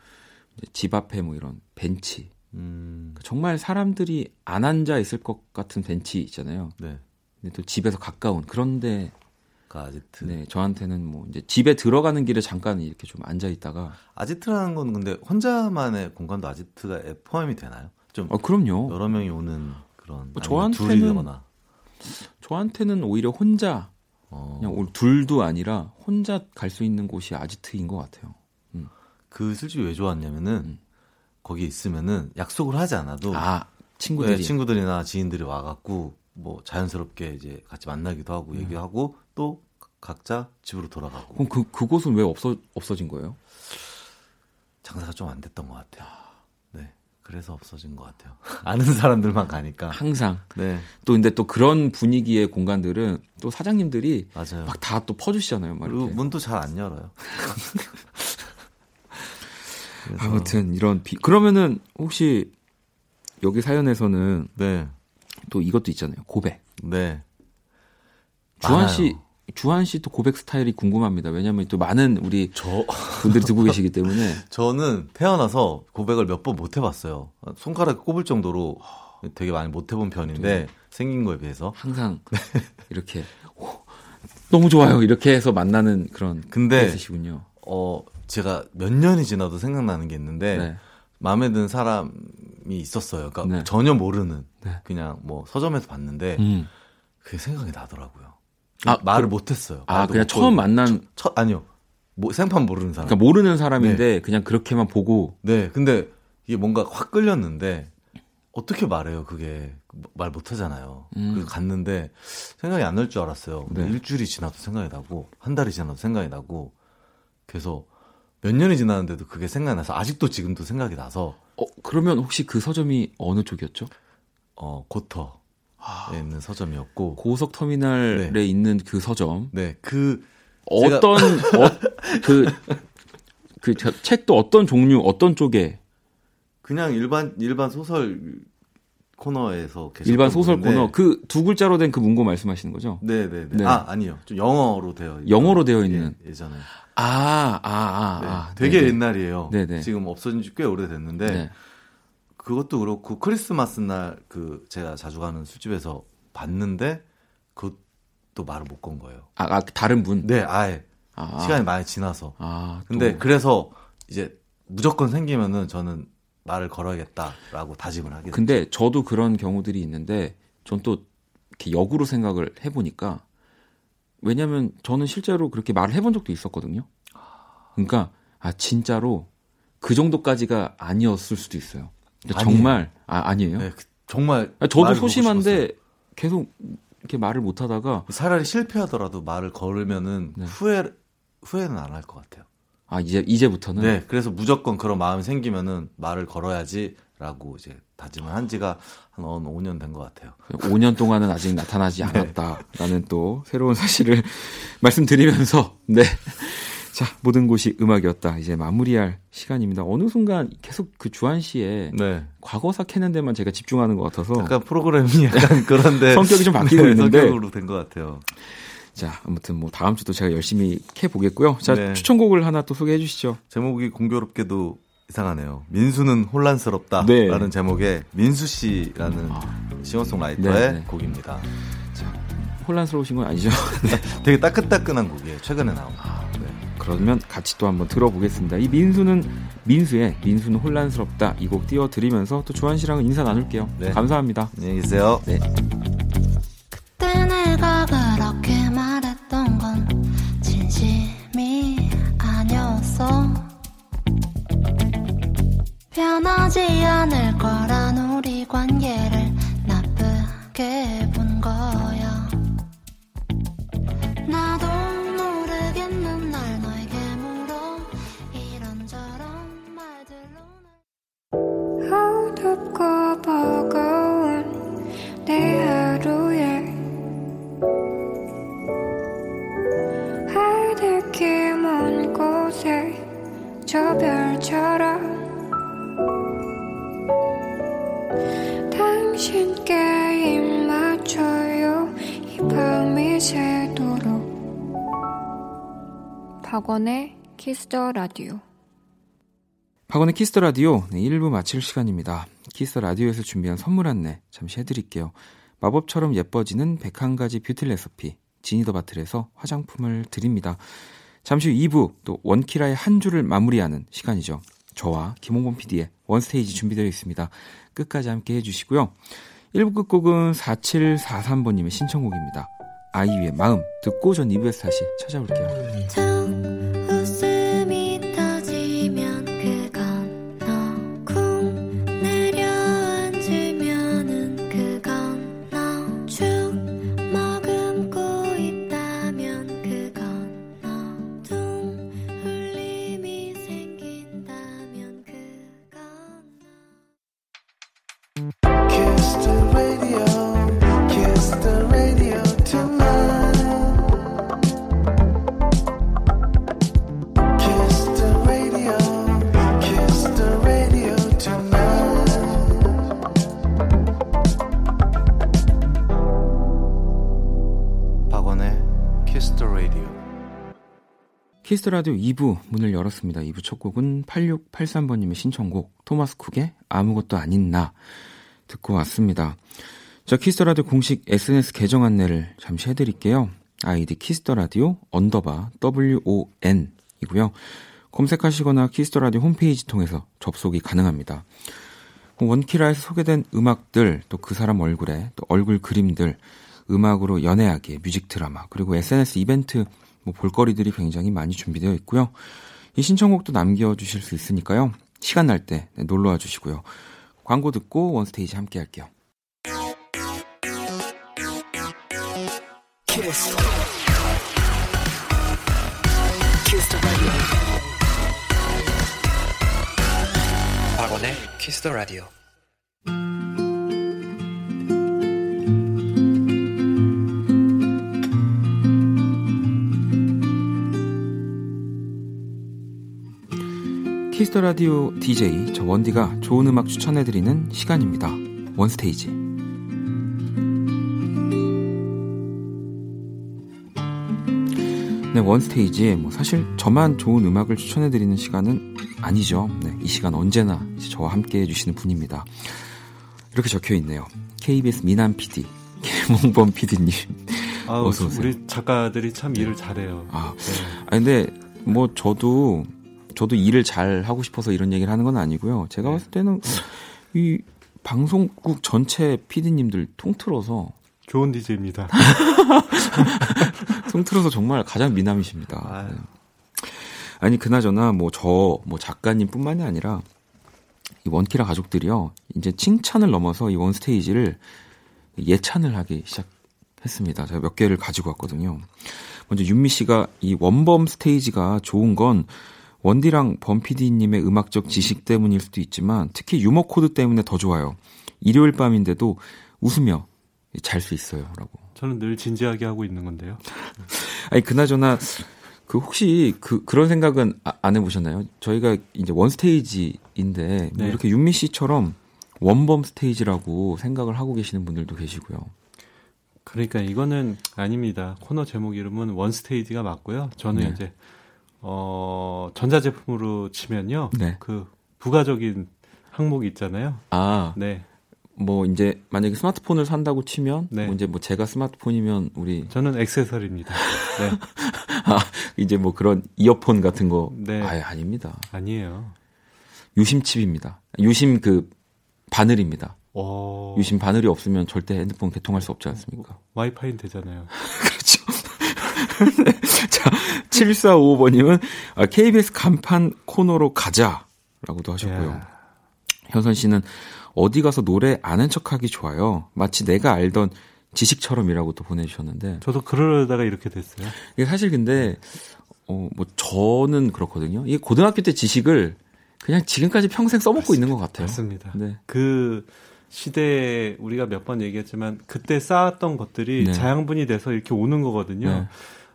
집 앞에 뭐 이런 벤치 음. 그러니까 정말 사람들이 안 앉아 있을 것 같은 벤치 있잖아요. 네. 근데 또 집에서 가까운 그런데 아지트. 네, 저한테는 뭐 이제 집에 들어가는 길에 잠깐 이렇게 좀 앉아 있다가 아지트라는 건 근데 혼자만의 공간도 아지트가 포함이 되나요? 좀 어, 그럼요. 여러 명이 오는 그런 뭐 저한테는 저한테는 오히려 혼자 어. 그냥 둘도 아니라 혼자 갈 수 있는 곳이 아지트인 것 같아요. 음. 그 솔직히 왜 좋았냐면은 음. 거기 있으면은 약속을 하지 않아도 아 친구들이 네, 친구들이나 지인들이 와갖고 뭐 자연스럽게 이제 같이 만나기도 하고 음. 얘기하고 또 각자 집으로 돌아가고. 그럼 그 그곳은 왜 없어 없어진 거예요? 장사가 좀 안 됐던 것 같아요. 네. 그래서 없어진 것 같아요. 아는 사람들만 가니까. 항상. 네. 또 근데 또 그런 분위기의 공간들은 또 사장님들이 맞아요. 막 다 또 퍼주시잖아요. 막 그리고 문도 잘 안 열어요. 아무튼 이런 비... 그러면은 혹시 여기 사연에서는 네. 또 이것도 있잖아요. 고백. 네. 주한 씨 주한 씨도 고백 스타일이 궁금합니다. 왜냐하면 또 많은 우리 저... 분들이 듣고 계시기 때문에 저는 태어나서 고백을 몇 번 못 해봤어요. 손가락 꼽을 정도로 되게 많이 못 해본 편인데 생긴 거에 비해서 항상 네. 이렇게 너무 좋아요 이렇게 해서 만나는 그런 근데 있으시군요. 어 제가 몇 년이 지나도 생각나는 게 있는데 네. 마음에 든 사람이 있었어요. 그러니까 네. 전혀 모르는 네. 그냥 뭐 서점에서 봤는데 음. 그게 생각이 나더라고요. 아, 말을 그, 못했어요. 아, 그냥 처음 만난 첫 아니요. 뭐 생판 모르는 사람. 그러니까 모르는 사람인데 네. 그냥 그렇게만 보고. 네. 근데 이게 뭔가 확 끌렸는데 어떻게 말해요? 그게 말 못하잖아요. 음. 그 갔는데 생각이 안 날 줄 알았어요. 네. 일주일이 지나도 생각이 나고 한 달이 지나도 생각이 나고 그래서 몇 년이 지났는데도 그게 생각나서 아직도 지금도 생각이 나서. 어 그러면 혹시 그 서점이 어느 쪽이었죠? 어 고터. 아, 있는 서점이었고 고속 터미널에 네. 있는 그 서점. 네, 그 어떤 제가... 어, 그, 그 책도 어떤 종류 어떤 쪽에 그냥 일반 일반 소설 코너에서 일반 소설 코너 그 두 글자로 된 그 문구 말씀하시는 거죠? 네, 네, 네. 아 아니요, 좀 영어로 되어 영어로 되어 있는 예, 전에 아, 아, 아, 네, 아 되게 네네. 옛날이에요. 네네. 지금 없어진 지 꽤 오래됐는데 네. 그것도 그렇고 크리스마스 날 그 제가 자주 가는 술집에서 봤는데 그것도 말을 못 건 거예요. 아, 아 다른 분? 네, 아예 아, 시간이 많이 지나서. 아, 근데 그래서 이제 무조건 생기면은 저는 말을 걸어야겠다라고 다짐을 하게. 근데 됐죠. 저도 그런 경우들이 있는데 전 또 이렇게 역으로 생각을 해보니까 왜냐면 저는 실제로 그렇게 말을 해본 적도 있었거든요. 그러니까 아 진짜로 그 정도까지가 아니었을 수도 있어요. 정말 아 아니에요. 네, 그, 정말 아, 저도 소심한데 계속 이렇게 말을 못 하다가 차라리 실패하더라도 말을 걸으면은 네. 후회 후회는 안 할 것 같아요. 아 이제 이제부터는 네 그래서 무조건 그런 마음이 생기면은 말을 걸어야지라고 이제 다짐을 한 지가 한 5년 된 것 같아요. 5년 동안은 아직 나타나지 네. 않았다라는 네. 또 새로운 사실을 말씀드리면서 네 자, 모든 곳이 음악이었다. 이제 마무리할 시간입니다. 어느 순간 계속 그 주한 씨의 네. 과거사 캐는 데만 제가 집중하는 것 같아서 약간 프로그램이 약간 그런데 성격이 좀 바뀌고 네, 있는데 성격으로 된 것 같아요. 자, 아무튼 뭐 다음 주도 제가 열심히 캐 보겠고요. 자, 네. 추천곡을 하나 또 소개해 주시죠. 제목이 공교롭게도 이상하네요. 민수는 혼란스럽다라는 네. 제목의 민수 씨라는 아. 싱어송라이터의 네, 네. 곡입니다. 자, 혼란스러우신 건 아니죠? 네. 되게 따끈따끈한 곡이에요. 최근에 나온. 아, 그러면 같이 또 한번 들어보겠습니다. 이 민수는 민수의 민수는 혼란스럽다 이 곡 띄워드리면서 또 주한 씨랑은 인사 나눌게요. 네. 감사합니다. 안녕히 계세요. 네. 그때 내가 그렇게 말했던 건 진심이 아니었어. 변하지 않을 거란 우리 관계를 나쁘게 저 별처럼 당신께 입맞춰요 이 밤이 새도록 박원의 키스 더 라디오 박원의 키스 더 라디오 네, 1부 마칠 시간입니다. 키스 더 라디오에서 준비한 선물 안내 잠시 해드릴게요. 마법처럼 예뻐지는 101가지 뷰티 레시피 지니더바틀에서 화장품을 드립니다. 잠시 후 2부 또 원키라의 한 주를 마무리하는 시간이죠. 저와 김홍범 PD의 원스테이지 준비되어 있습니다. 끝까지 함께 해주시고요. 1부 끝곡은 4743번님의 신청곡입니다. 아이유의 마음 듣고 전 2부에서 다시 찾아올게요. 키스 더 라디오 2부 문을 열었습니다. 2부 첫 곡은 8683번님의 신청곡 토마스 쿡의 아무것도 아닌 나 듣고 왔습니다. 자, 키스 더 라디오 공식 SNS 계정 안내를 잠시 해드릴게요. 아이디 키스 더 라디오 언더바 WON 이고요. 검색하시거나 키스 더 라디오 홈페이지 통해서 접속이 가능합니다. 원키라에서 소개된 음악들, 또 그 사람 얼굴에 또 얼굴 그림들, 음악으로 연애하기, 뮤직 드라마, 그리고 SNS 이벤트 뭐 볼거리들이 굉장히 많이 준비되어 있고요. 이 신청곡도 남겨주실 수 있으니까요. 시간 날때 네, 놀러와 주시고요. 광고 듣고 원스테이지 함께 할게요. 키스. 키스 박원의 키스 더 라디오. 키스 더 라디오 DJ 저 원디가 좋은 음악 추천해 드리는 시간입니다. 원스테이지. 네, 원스테이지. 뭐 사실 저만 좋은 음악을 추천해 드리는 시간은 아니죠. 네, 이 시간 언제나 저와 함께 해 주시는 분입니다. 이렇게 적혀 있네요. KBS 미남 PD, 김홍범 PD님. 아. 우리 작가들이 참 일을 잘해요. 아, 네. 아 근데 뭐 저도 저도 일을 잘 하고 싶어서 이런 얘기를 하는 건 아니고요. 제가 네. 봤을 때는 이 방송국 전체 PD님들 통틀어서 좋은 DJ입니다. 통틀어서 정말 가장 미남이십니다. 네. 아니 그나저나 뭐 저뭐 뭐 작가님뿐만이 아니라 이 원키라 가족들이요 이제 칭찬을 넘어서 이 원스테이지를 예찬을 하기 시작했습니다. 제가 몇 개를 가지고 왔거든요. 먼저 윤미 씨가 이 원범 스테이지가 좋은 건 원디랑 범피디님의 음악적 지식 때문일 수도 있지만 특히 유머 코드 때문에 더 좋아요. 일요일 밤인데도 웃으며 잘 수 있어요라고. 저는 늘 진지하게 하고 있는 건데요. 아니 그나저나 그 혹시 그 그런 생각은 아, 안 해보셨나요? 저희가 이제 원 스테이지인데 네. 이렇게 윤미 씨처럼 원범 스테이지라고 생각을 하고 계시는 분들도 계시고요. 그러니까 이거는 아닙니다. 코너 제목 이름은 원 스테이지가 맞고요. 저는 네. 이제 어, 전자제품으로 치면요. 네. 그 부가적인 항목이 있잖아요. 아. 네. 뭐 이제 만약에 스마트폰을 산다고 치면 네. 뭐 이제 뭐 제가 스마트폰이면 우리 저는 액세서리입니다. 네. 아, 이제 뭐 그런 이어폰 같은 거 네. 아, 아닙니다. 아니에요. 유심 칩입니다. 유심 그 바늘입니다. 오. 유심 바늘이 없으면 절대 핸드폰 개통할 수 없지 않습니까? 와이파이는 되잖아요. 그렇죠. 네. 자, 7455번님은 KBS 아, 간판 코너로 가자라고도 하셨고요. 야. 현선 씨는 어디 가서 노래 아는 척하기 좋아요. 마치 내가 알던 지식처럼이라고 또 보내주셨는데. 저도 그러다가 이렇게 됐어요. 이게 사실 근데 어 뭐 저는 그렇거든요. 이게 고등학교 때 지식을 그냥 지금까지 평생 써먹고 맞습니다. 있는 것 같아요. 맞습니다. 네. 그 시대에 우리가 몇 번 얘기했지만 그때 쌓았던 것들이 네. 자양분이 돼서 이렇게 오는 거거든요. 네.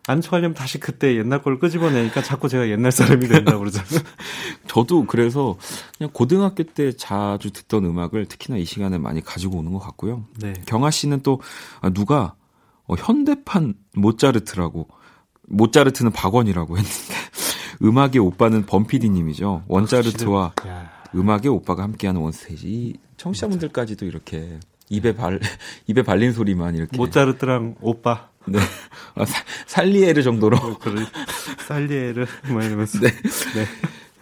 안척하려면 다시 그때 옛날 걸 끄집어내니까 자꾸 제가 옛날 사람이 된다고 그러잖아요. 저도 그래서 그냥 고등학교 때 자주 듣던 음악을 특히나 이 시간에 많이 가지고 오는 것 같고요. 네. 경아 씨는 또 아, 누가 어, 현대판 모차르트라고 모차르트는 박원이라고 했는데 음악의 오빠는 범피디님이죠. 원자르트와 음악의 오빠가 함께하는 원스테이지. 청취자분들까지도 이렇게 입에 발 입에 발린 소리만 이렇게 모차르트랑 오빠. 네. 아, 사, 살리에르 정도로. 어, 그래, 살리에르 뭐 이러면서. 네. 네.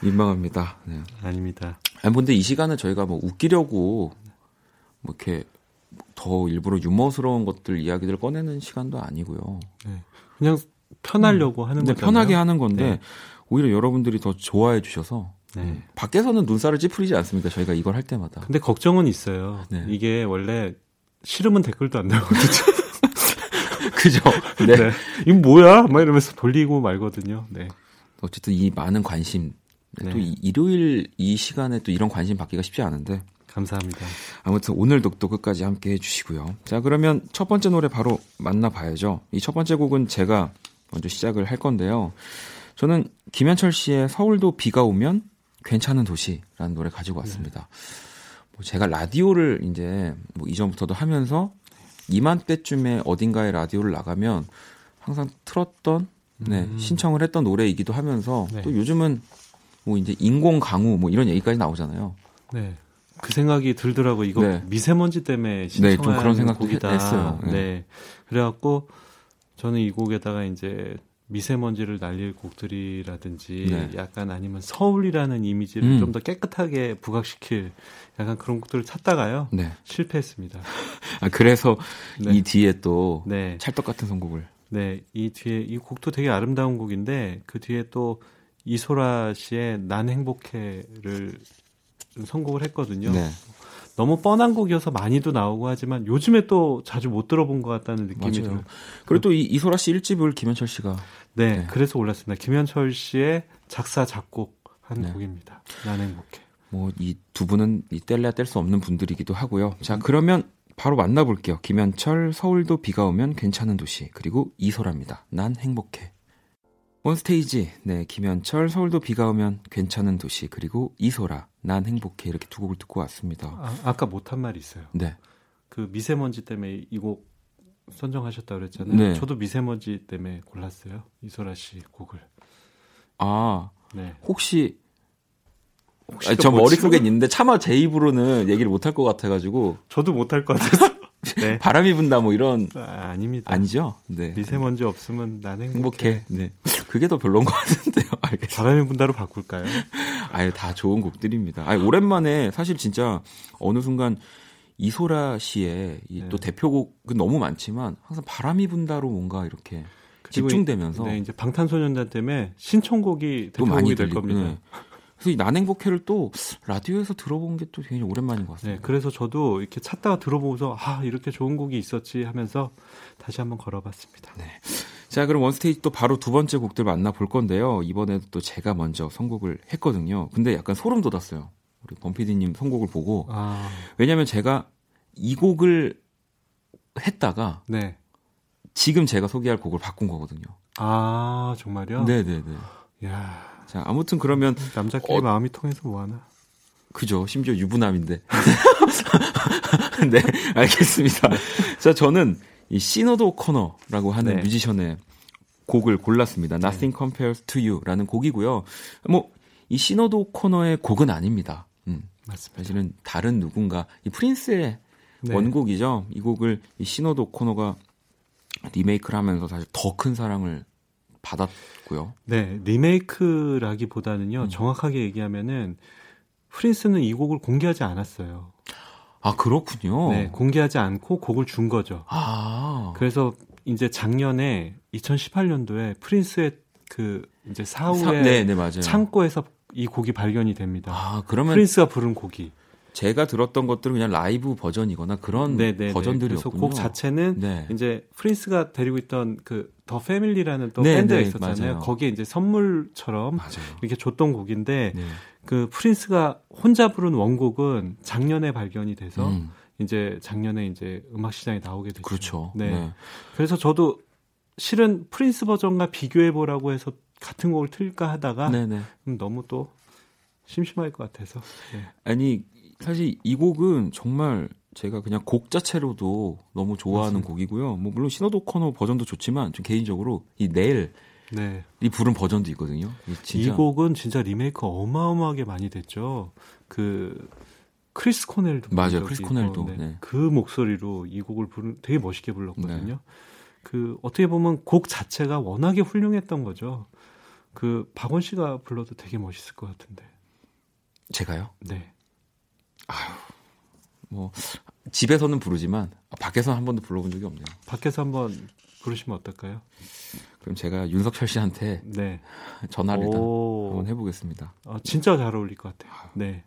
민망합니다. 네. 아닙니다. 아니 근데 이 시간은 저희가 뭐 웃기려고 뭐 이렇게 더 일부러 유머스러운 것들 이야기들 꺼내는 시간도 아니고요. 네. 그냥 편하려고 음. 하는 거죠. 편하게 하는 건데 네. 오히려 여러분들이 더 좋아해 주셔서 네. 음, 밖에서는 눈살을 찌푸리지 않습니다. 저희가 이걸 할 때마다. 근데 걱정은 있어요. 네. 이게 원래 싫으면 댓글도 안 나오거든요. 그죠? 네. 네. 이거 뭐야? 막 이러면서 돌리고 말거든요. 네. 어쨌든 이 많은 관심 네. 또 일요일 이 시간에 또 이런 관심 받기가 쉽지 않은데 감사합니다. 아무튼 오늘도 또 끝까지 함께 해주시고요. 자 그러면 첫 번째 노래 바로 만나봐야죠. 이 첫 번째 곡은 제가 먼저 시작을 할 건데요. 저는 김현철 씨의 서울도 비가 오면 괜찮은 도시라는 노래 가지고 왔습니다. 뭐 제가 라디오를 이제 뭐 이전부터도 하면서 이맘때쯤에 어딘가에 라디오를 나가면 항상 틀었던 네, 음. 신청을 했던 노래이기도 하면서 네. 또 요즘은 뭐 이제 인공 강우 뭐 이런 얘기까지 나오잖아요. 네. 그 생각이 들더라고 이거 네. 미세먼지 때문에 신청한 네, 좀 그런 생각도 곡이다. 했어요. 네. 네. 그래갖고 저는 이 곡에다가 이제 미세먼지를 날릴 곡들이라든지 네. 약간 아니면 서울이라는 이미지를 음. 좀더 깨끗하게 부각시킬 약간 그런 곡들을 찾다가요. 네. 실패했습니다. 아, 그래서 네. 이 뒤에 또 네. 찰떡 같은 선곡을. 네, 이 뒤에 이 곡도 되게 아름다운 곡인데 그 뒤에 또 이소라 씨의 난 행복해를 선곡을 했거든요. 네. 너무 뻔한 곡이어서 많이도 나오고 하지만 요즘에 또 자주 못 들어본 것 같다는 느낌이 들어요. 그리고 또 이, 이소라 씨 1집을 김현철 씨가 네, 네, 그래서 올랐습니다. 김현철 씨의 작사 작곡한 네. 곡입니다. 난 행복해. 뭐 이 두 분은 이 뗄래야 뗄 수 없는 분들이기도 하고요. 자 그러면 바로 만나볼게요. 김현철 서울도 비가 오면 괜찮은 도시 그리고 이소라입니다. 난 행복해. 온스테이지, 네, 김현철, 서울도 비가 오면 괜찮은 도시, 그리고 이소라, 난 행복해, 이렇게 두 곡을 듣고 왔습니다. 아, 까 못한 말이 있어요. 네. 그 미세먼지 때문에 이 곡 선정하셨다고 그랬잖아요. 네. 저도 미세먼지 때문에 골랐어요. 이소라 씨 곡을. 아, 네. 혹시, 아니, 저 머릿속에 있는데 차마 제 입으로는 얘기를 못할 것 같아가지고. 저도 못할 것 같아서. 네. 바람이 분다 뭐 이런 아, 닙니다 아니죠? 네. 미세먼지 없으면 나는 행복해. 행복해. 네. 그게 더 별로인 것 같은데요. 알겠습니다. 바람이 분다로 바꿀까요? 아예 다 좋은 곡들입니다. 아 오랜만에 사실 진짜 어느 순간 이소라 씨의 네. 대표곡은 너무 많지만 항상 바람이 분다로 뭔가 이렇게 집중되면서 네, 이제 방탄소년단 때문에 신청곡이 대표곡이 될 겁니다. 네. 그래서 이 난행복해를 또 라디오에서 들어본 게 또 굉장히 오랜만인 것 같습니다. 네, 그래서 저도 이렇게 찾다가 들어보고서 아 이렇게 좋은 곡이 있었지 하면서 다시 한번 걸어봤습니다. 네. 자, 그럼 원스테이지 또 바로 두 번째 곡들 만나볼 건데요. 이번에도 또 제가 먼저 선곡을 했거든요. 근데 약간 소름 돋았어요. 범피디님 선곡을 보고. 아. 왜냐면 제가 이 곡을 했다가 네. 지금 제가 소개할 곡을 바꾼 거거든요. 아, 정말요? 네네네. 야 자, 아무튼 그러면 남자끼리 어, 마음이 통해서 뭐 하나? 그죠. 심지어 유부남인데. 네, 알겠습니다. 자, 저는 이 시노도 코너라고 하는 네. 뮤지션의 곡을 골랐습니다. 네. Nothing Compares to You라는 곡이고요. 뭐 이 시노도 코너의 곡은 아닙니다. 음, 맞습니다. 사실은 다른 누군가 이 프린스의 네. 원곡이죠. 이 곡을 이 시노도 코너가 리메이크를 하면서 사실 더 큰 사랑을 받았고요. 네, 리메이크라기보다는요. 음. 정확하게 얘기하면은 프린스는 이 곡을 공개하지 않았어요. 아, 그렇군요. 네, 공개하지 않고 곡을 준 거죠. 아. 그래서 이제 작년에 2018년도에 프린스의 그 이제 사후에 네, 네, 창고에서 이 곡이 발견이 됩니다. 아, 그러면 프린스가 부른 곡이 제가 들었던 것들은 그냥 라이브 버전이거나 그런 네네네. 네, 네. 버전들이었군요. 그래서 곡 자체는 네. 이제 프린스가 데리고 있던 그 더 패밀리라는 또 네, 밴드가 네, 있었잖아요. 맞아요. 거기에 이제 선물처럼 맞아요. 이렇게 줬던 곡인데 네. 그 프린스가 혼자 부른 원곡은 작년에 발견이 돼서 음. 이제 작년에 이제 음악 시장에 나오게 됐죠. 그렇죠. 네. 네. 그래서 저도 실은 프린스 버전과 비교해 보라고 해서 같은 곡을 틀까 하다가. 음, 너무 또 심심할 것 같아서. 네. 아니 사실 이 곡은 정말 제가 그냥 곡 자체로도 너무 좋아하는 맞습니다. 곡이고요. 뭐 물론 시네이드 오코너 버전도 좋지만 좀 개인적으로 이 내일 네. 이 부른 버전도 있거든요. 이 곡은 진짜 리메이크 어마어마하게 많이 됐죠. 그 크리스 코넬도 맞아요. 크리스 코넬도 네. 네. 그 목소리로 이 곡을 부른 되게 멋있게 불렀거든요. 네. 그 어떻게 보면 곡 자체가 워낙에 훌륭했던 거죠. 그 박원 씨가 불러도 되게 멋있을 것 같은데. 제가요? 네. 아유, 뭐 집에서는 부르지만 밖에서 한 번도 불러본 적이 없네요. 밖에서 한번 부르시면 어떨까요? 그럼 제가 윤석철 씨한테 네. 전화를 일단 한번 해보겠습니다. 아, 진짜 잘 어울릴 것 같아요. 네.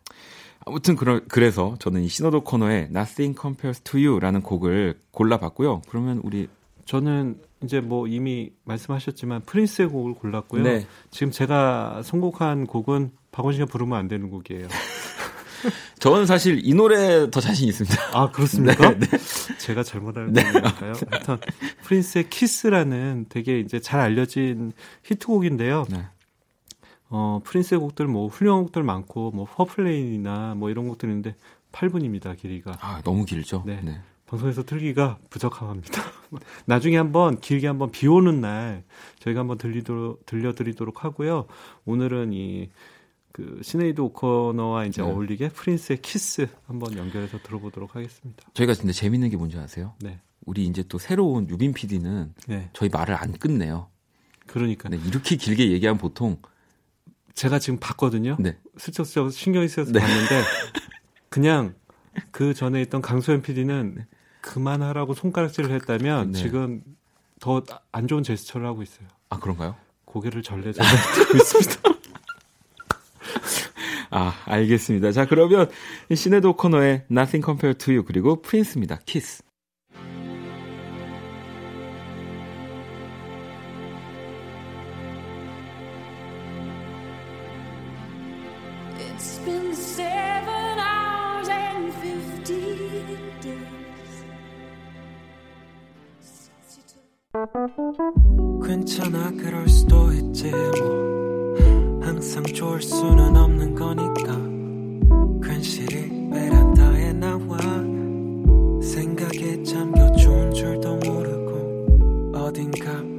아무튼 그러, 그래서 저는 이 시노도 코너에 Nothing Compares to You라는 곡을 골라봤고요. 그러면 우리 저는 이제 뭐 이미 말씀하셨지만 프린스의 곡을 골랐고요. 네. 지금 제가 선곡한 곡은 박원 씨가 부르면 안 되는 곡이에요. 저는 사실 이 노래 더 자신 있습니다. 아 그렇습니까? 네, 네. 제가 잘못 알고 있는 네. 걸까요? 하여튼 프린스의 키스라는 되게 이제 잘 알려진 히트곡인데요. 네. 어 프린스의 곡들 뭐 훌륭한 곡들 많고 뭐 Purple Rain이나 뭐 이런 곡들 있는데 8분입니다 길이가. 아 너무 길죠. 네. 네. 방송에서 틀기가 부적합합니다. 나중에 한번 길게 한번 비 오는 날 저희가 한번 들리도록 들려드리도록 하고요. 오늘은 이 그 시네이드 오코너와 이제 네. 어울리게 프린스의 키스 한번 연결해서 들어보도록 하겠습니다. 저희가 근데 재밌는 게 뭔지 아세요? 네. 우리 이제 또 새로운 유빈 PD는 네. 저희 말을 안 끝내요. 그러니까 네, 이렇게 길게 얘기하면 보통 제가 지금 봤거든요. 네. 슬쩍슬쩍 신경이 쓰여서 네. 봤는데 그냥 그 전에 있던 강소연 PD는 그만하라고 손가락질을 했다면 네. 지금 더 안 좋은 제스처를 하고 있어요. 아 그런가요? 고개를 절레절레 들고 있습니다. 아 알겠습니다. 자 그러면 시네도 코너의 Nothing Compared to You 그리고 프린스입니다. 키스. 괜찮아 그럴 수도 있지 뭐. 항상 좋을 수는 없는 거니까. 괜시리 베란다에 나와. 생각에 잠겨 좋은 줄도 모르고 어딘가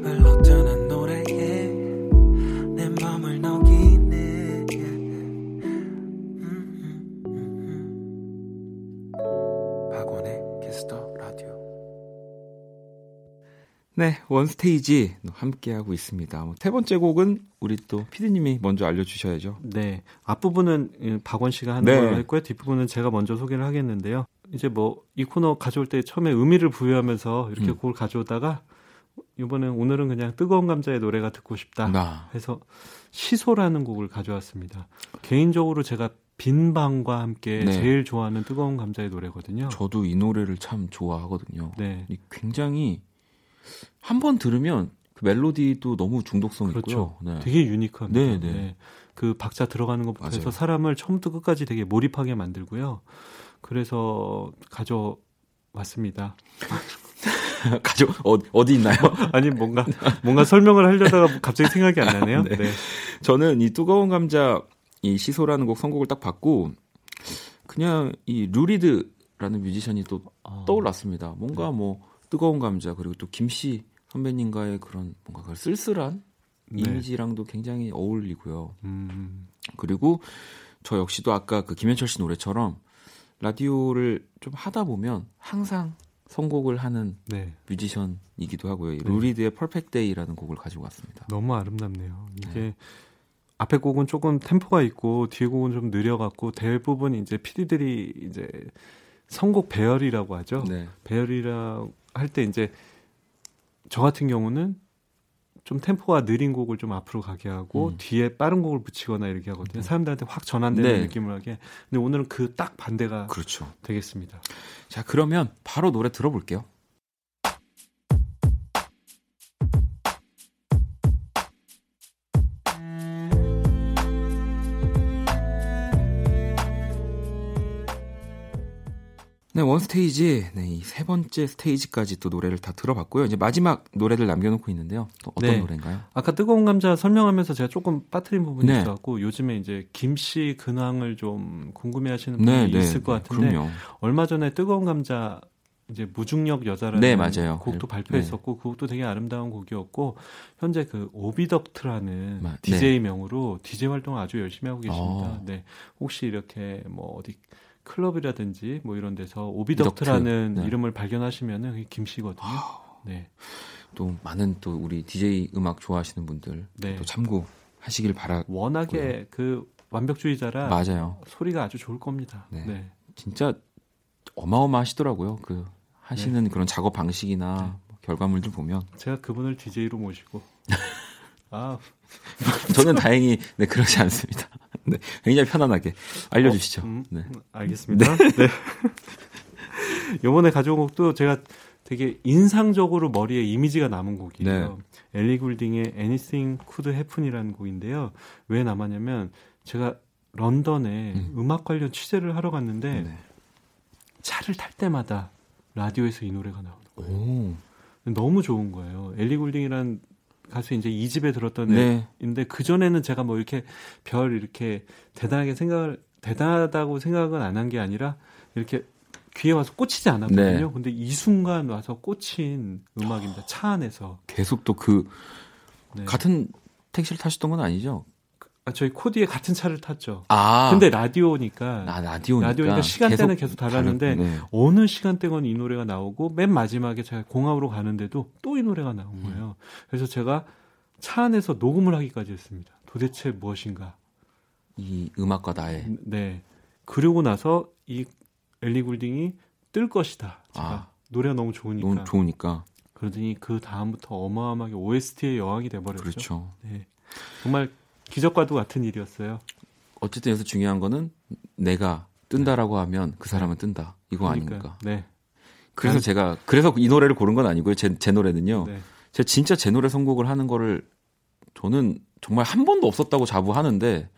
네, 원스테이지 함께하고 있습니다. 뭐, 세 번째 곡은 우리 또 피디님이 먼저 알려주셔야죠. 네, 앞부분은 박원 씨가 하는 네. 걸로 했고요. 뒷부분은 제가 먼저 소개를 하겠는데요. 이제 뭐 이 코너 가져올 때 처음에 의미를 부여하면서 이렇게 음. 곡을 가져오다가 이번엔 오늘은 그냥 뜨거운 감자의 노래가 듣고 싶다 아. 해서 시소라는 곡을 가져왔습니다. 개인적으로 제가 빈 방과 함께 네. 제일 좋아하는 뜨거운 감자의 노래거든요. 저도 이 노래를 참 좋아하거든요. 네. 굉장히 한 번 들으면 그 멜로디도 너무 중독성 그렇죠. 있고요. 네. 되게 유니크합니다. 네, 네. 네. 그 박자 들어가는 것부터 맞아요. 해서 사람을 처음부터 끝까지 되게 몰입하게 만들고요. 그래서 가져왔습니다. 가져 어, 어디 있나요? 아니 뭔가 뭔가 설명을 하려다가 갑자기 생각이 안 나네요. 네. 네. 저는 이 뜨거운 감자 이 시소라는 곡 선곡을 딱 받고 그냥 이 루 리드라는 뮤지션이 또 아. 떠올랐습니다. 뭔가 네. 뭐 뜨거운 감자 그리고 또 김C 선배님과의 그런 뭔가 그 쓸쓸한 네. 이미지랑도 굉장히 어울리고요. 음. 그리고 저 역시도 아까 그 김현철 씨 노래처럼 라디오를 좀 하다 보면 항상 선곡을 하는 네. 뮤지션이기도 하고요. 네. 루 리드의 Perfect Day라는 곡을 가지고 왔습니다. 너무 아름답네요. 이게 네. 앞에 곡은 조금 템포가 있고 뒤에 곡은 좀 느려갖고 대부분 이제 피디들이 이제 선곡 배열이라고 하죠. 네. 배열이라 할 때 이제 저 같은 경우는 좀 템포가 느린 곡을 좀 앞으로 가게 하고 음. 뒤에 빠른 곡을 붙이거나 이렇게 하거든요. 음. 사람들한테 확 전환되는 네. 느낌을 하게. 근데 오늘은 그 딱 반대가 그렇죠. 되겠습니다. 자, 그러면 바로 노래 들어볼게요. 네, 원 스테이지, 네, 이 세 번째 스테이지까지 또 노래를 다 들어봤고요. 이제 마지막 노래를 남겨놓고 있는데요. 또 어떤 네. 노래인가요? 아까 뜨거운 감자 설명하면서 제가 조금 빠뜨린 부분이 네. 있어갖고 요즘에 이제 김C 근황을 좀 궁금해하시는 분이 네, 네 있을 것 같은데 그럼요. 얼마 전에 뜨거운 감자 이제 무중력 여자라는 네, 맞아요. 곡도 네. 발표했었고 네. 그 곡도 되게 아름다운 곡이었고 현재 그 오비덕트라는 마, DJ 명으로 DJ 활동을 아주 열심히 하고 계십니다. 어. 네. 혹시 이렇게 뭐 어디 클럽이라든지 뭐 이런 데서 오비덕트라는 네. 이름을 발견하시면은 김씨거든요. 네. 또 많은 또 우리 DJ 음악 좋아하시는 분들 네. 또 참고하시길 바라. 워낙에 그 완벽주의자라 맞아요. 소리가 아주 좋을 겁니다. 네. 네. 진짜 어마어마하시더라고요. 그 하시는 네. 그런 작업 방식이나 네. 결과물들 보면 제가 그분을 DJ로 모시고 아 저는 다행히 네 그러지 않습니다. 네 굉장히 편안하게 알려주시죠. 어, 음, 네 알겠습니다. 네. 네. 이번에 가져온 곡도 제가 되게 인상적으로 머리에 이미지가 남은 곡이에요. 네. 엘리 굴딩의 Anything Could Happen이라는 곡인데요. 왜 남았냐면 제가 런던에 음. 악 관련 취재를 하러 갔는데 네. 차를 탈 때마다 라디오에서 이 노래가 나오는 거예요. 오. 너무 좋은 거예요. 엘리 굴딩이란 가수 이제 이 집에 들었던 네. 애인데 그 전에는 제가 뭐 이렇게 별 이렇게 대단하게 생각을 대단하다고 생각은 안 한 게 아니라 이렇게 귀에 와서 꽂히지 않았거든요. 네. 근데 이 순간 와서 꽂힌 음악입니다. 차 안에서 계속 또그 네. 같은 택시를 타셨던 건 아니죠? 아, 저희 코디에 같은 차를 탔죠. 아. 근데 라디오니까. 아, 라디오니까. 라디오니까 시간대는 계속, 계속 다르는데, 네. 어느 시간대건 이 노래가 나오고, 맨 마지막에 제가 공항으로 가는데도 또 이 노래가 나온 거예요. 음. 그래서 제가 차 안에서 녹음을 하기까지 했습니다. 도대체 무엇인가. 이 음악과 나의. 네. 그러고 나서 이 엘리 굴딩이 뜰 것이다. 제가 아. 노래가 너무 좋으니까. 너무 좋으니까. 그러더니 그 다음부터 어마어마하게 OST의 여왕이 돼버렸죠. 그렇죠. 네. 정말 기적과도 같은 일이었어요. 어쨌든 여기서 중요한 거는 내가 뜬다라고 하면 그 사람은 뜬다. 이거 그러니까, 아닙니까? 네. 그래서 제가 그래서 이 노래를 고른 건 아니고요. 제, 제 노래는요. 네. 제가 진짜 제 노래 선곡을 하는 거를 저는 정말 한 번도 없었다고 자부하는데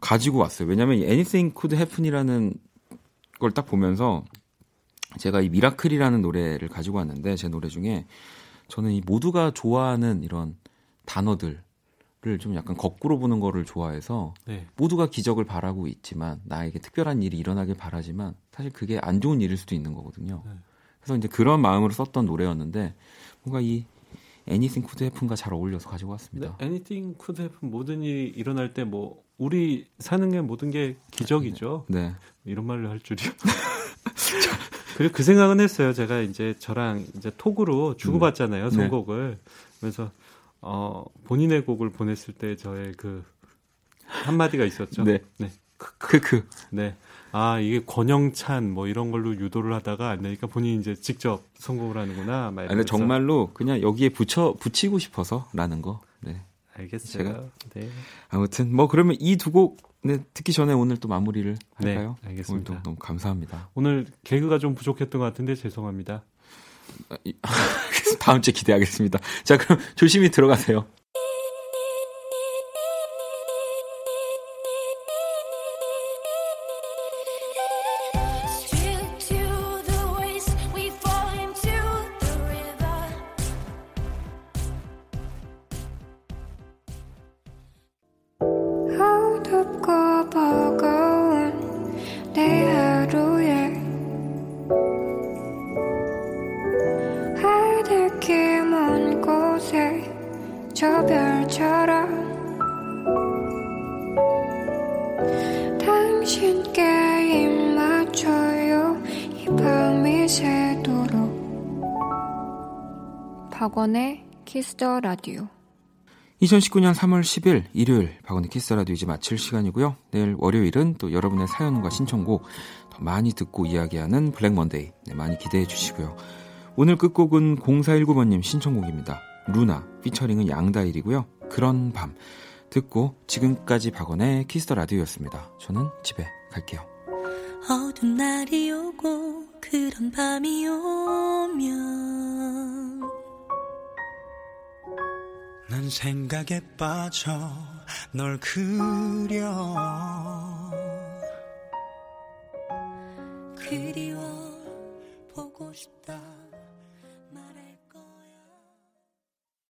가지고 왔어요. 왜냐하면 Anything Could Happen이라는 걸 딱 보면서 제가 이 미라클이라는 노래를 가지고 왔는데 제 노래 중에 저는 이 모두가 좋아하는 이런 단어들 좀 약간 거꾸로 보는 거를 좋아해서 네. 모두가 기적을 바라고 있지만 나에게 특별한 일이 일어나길 바라지만 사실 그게 안 좋은 일일 수도 있는 거거든요. 네. 그래서 이제 그런 마음으로 썼던 노래였는데 뭔가 이 Anything Could Happen과 잘 어울려서 가지고 왔습니다. 네, Anything Could Happen 모든 일이 일어날 때 뭐 우리 사는 게 모든 게 기적이죠. 네. 이런 말을 할 줄이요. 그리고 그 생각은 했어요. 제가 이제 저랑 이제 톡으로 주고받잖아요. 음. 선곡을. 그래서 어, 본인의 곡을 보냈을 때 저의 그 한마디가 있었죠. 네. 네. 크크. 네. 아, 이게 권영찬 뭐 이런 걸로 유도를 하다가 안 되니까 본인이 이제 직접 성공을 하는구나. 막 아니, 정말로 그냥 여기에 붙여, 붙이고 싶어서라는 거. 네. 알겠어요. 제가 네. 아무튼 뭐 그러면 이 두 곡 네, 듣기 전에 오늘 또 마무리를 네, 할까요? 네, 알겠습니다. 오늘도 너무 감사합니다. 오늘 개그가 좀 부족했던 것 같은데 죄송합니다. 다음 주에 기대하겠습니다. 자, 그럼 조심히 들어가세요. 키스 더 라디오 2019년 3월 10일 일요일 박원의 키스 라디오 이제 마칠 시간이고요. 내일 월요일은 또 여러분의 사연과 신청곡 더 많이 듣고 이야기하는 블랙 먼데이 네, 많이 기대해 주시고요. 오늘 끝곡은 0419번님 신청곡입니다. 루나 피처링은 양다일이고요. 그런 밤 듣고 지금까지 박원의 키스 더 라디오였습니다. 저는 집에 갈게요. 어두운 날이 오고 그런 밤이 오면 난 생각에 빠져 널 그려. 그리워 보고 싶다.